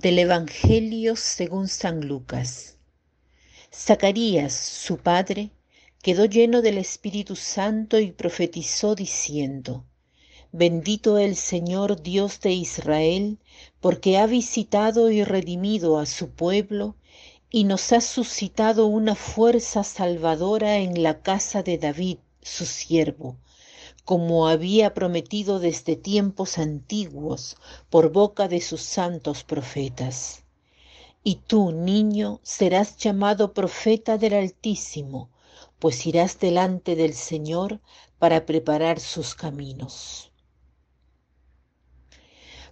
Del Evangelio según San Lucas. Zacarías, su padre, quedó lleno del Espíritu Santo y profetizó diciendo, Bendito el Señor Dios de Israel, porque ha visitado y redimido a su pueblo, y nos ha suscitado una fuerza salvadora en la casa de David, su siervo como había prometido desde tiempos antiguos por boca de sus santos profetas. Y tú, niño, serás llamado profeta del Altísimo, pues irás delante del Señor para preparar sus caminos.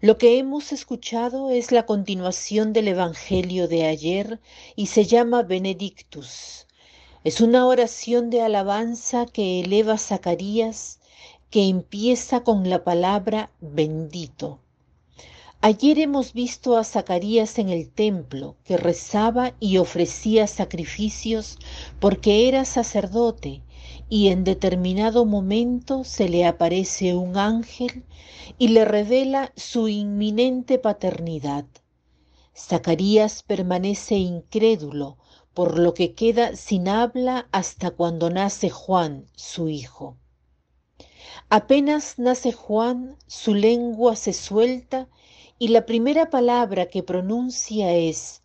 Lo que hemos escuchado es la continuación del Evangelio de ayer y se llama Benedictus. Es una oración de alabanza que eleva Zacarías que empieza con la palabra bendito. Ayer hemos visto a Zacarías en el templo, que rezaba y ofrecía sacrificios porque era sacerdote, y en determinado momento se le aparece un ángel y le revela su inminente paternidad. Zacarías permanece incrédulo, por lo que queda sin habla hasta cuando nace Juan, su hijo. Apenas nace Juan, su lengua se suelta y la primera palabra que pronuncia es,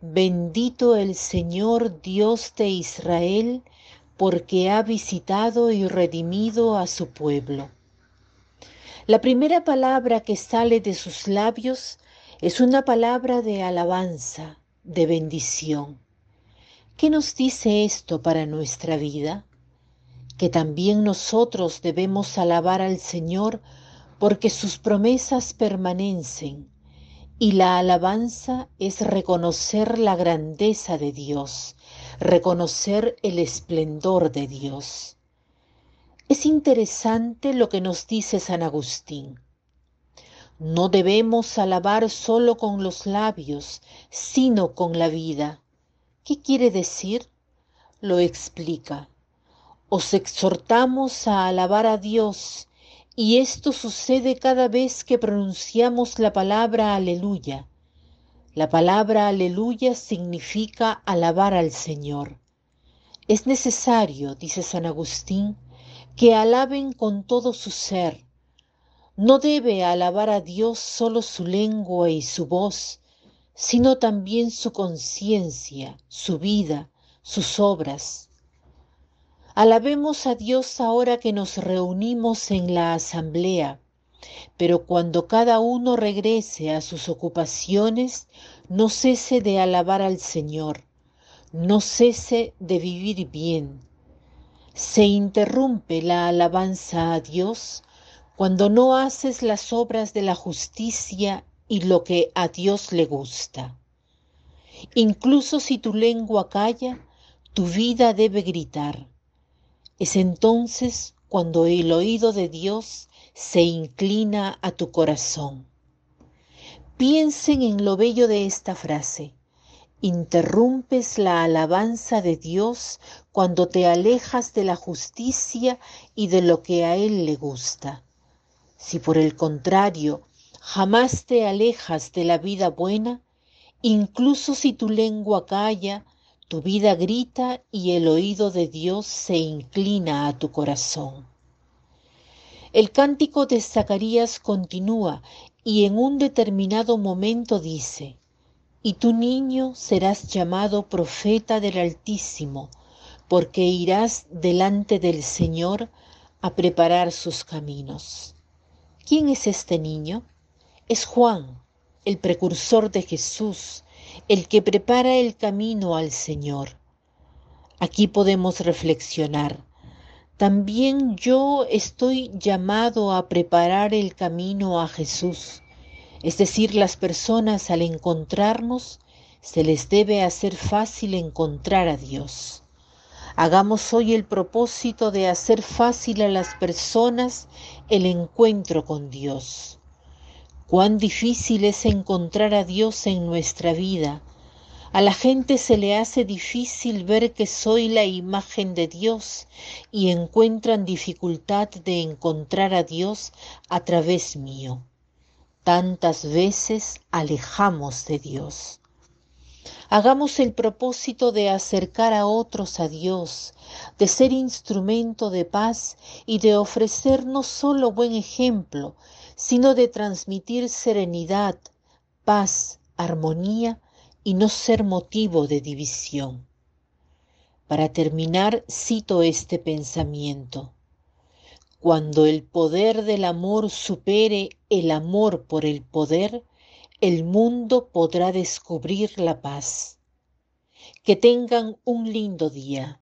Bendito el Señor Dios de Israel, porque ha visitado y redimido a su pueblo. La primera palabra que sale de sus labios es una palabra de alabanza, de bendición. ¿Qué nos dice esto para nuestra vida? Que también nosotros debemos alabar al Señor porque sus promesas permanecen y la alabanza es reconocer la grandeza de Dios, reconocer el esplendor de Dios. Es interesante lo que nos dice San Agustín. No debemos alabar solo con los labios, sino con la vida. ¿Qué quiere decir? Lo explica os exhortamos a alabar a Dios, y esto sucede cada vez que pronunciamos la palabra aleluya. La palabra aleluya significa alabar al Señor. Es necesario, dice San Agustín, que alaben con todo su ser. No debe alabar a Dios solo su lengua y su voz, sino también su conciencia, su vida, sus obras. Alabemos a Dios ahora que nos reunimos en la asamblea, pero cuando cada uno regrese a sus ocupaciones, no cese de alabar al Señor, no cese de vivir bien. Se interrumpe la alabanza a Dios cuando no haces las obras de la justicia y lo que a Dios le gusta. Incluso si tu lengua calla, tu vida debe gritar. Es entonces cuando el oído de Dios se inclina a tu corazón. Piensen en lo bello de esta frase. Interrumpes la alabanza de Dios cuando te alejas de la justicia y de lo que a Él le gusta. Si por el contrario jamás te alejas de la vida buena, incluso si tu lengua calla, tu vida grita y el oído de Dios se inclina a tu corazón. El cántico de Zacarías continúa y en un determinado momento dice, y tu niño serás llamado profeta del Altísimo, porque irás delante del Señor a preparar sus caminos. ¿Quién es este niño? Es Juan, el precursor de Jesús, el que prepara el camino al Señor. Aquí podemos reflexionar. También yo estoy llamado a preparar el camino a Jesús. Es decir, las personas al encontrarnos, se les debe hacer fácil encontrar a Dios. Hagamos hoy el propósito de hacer fácil a las personas el encuentro con Dios. Cuán difícil es encontrar a Dios en nuestra vida. A la gente se le hace difícil ver que soy la imagen de Dios y encuentran dificultad de encontrar a Dios a través mío. tantas veces alejamos de Dios. Hagamos el propósito de acercar a otros a Dios, de ser instrumento de paz y de ofrecer no solo buen ejemplo, sino de transmitir serenidad, paz, armonía y no ser motivo de división. Para terminar, cito este pensamiento. Cuando el poder del amor supere el amor por el poder, el mundo podrá descubrir la paz. Que tengan un lindo día.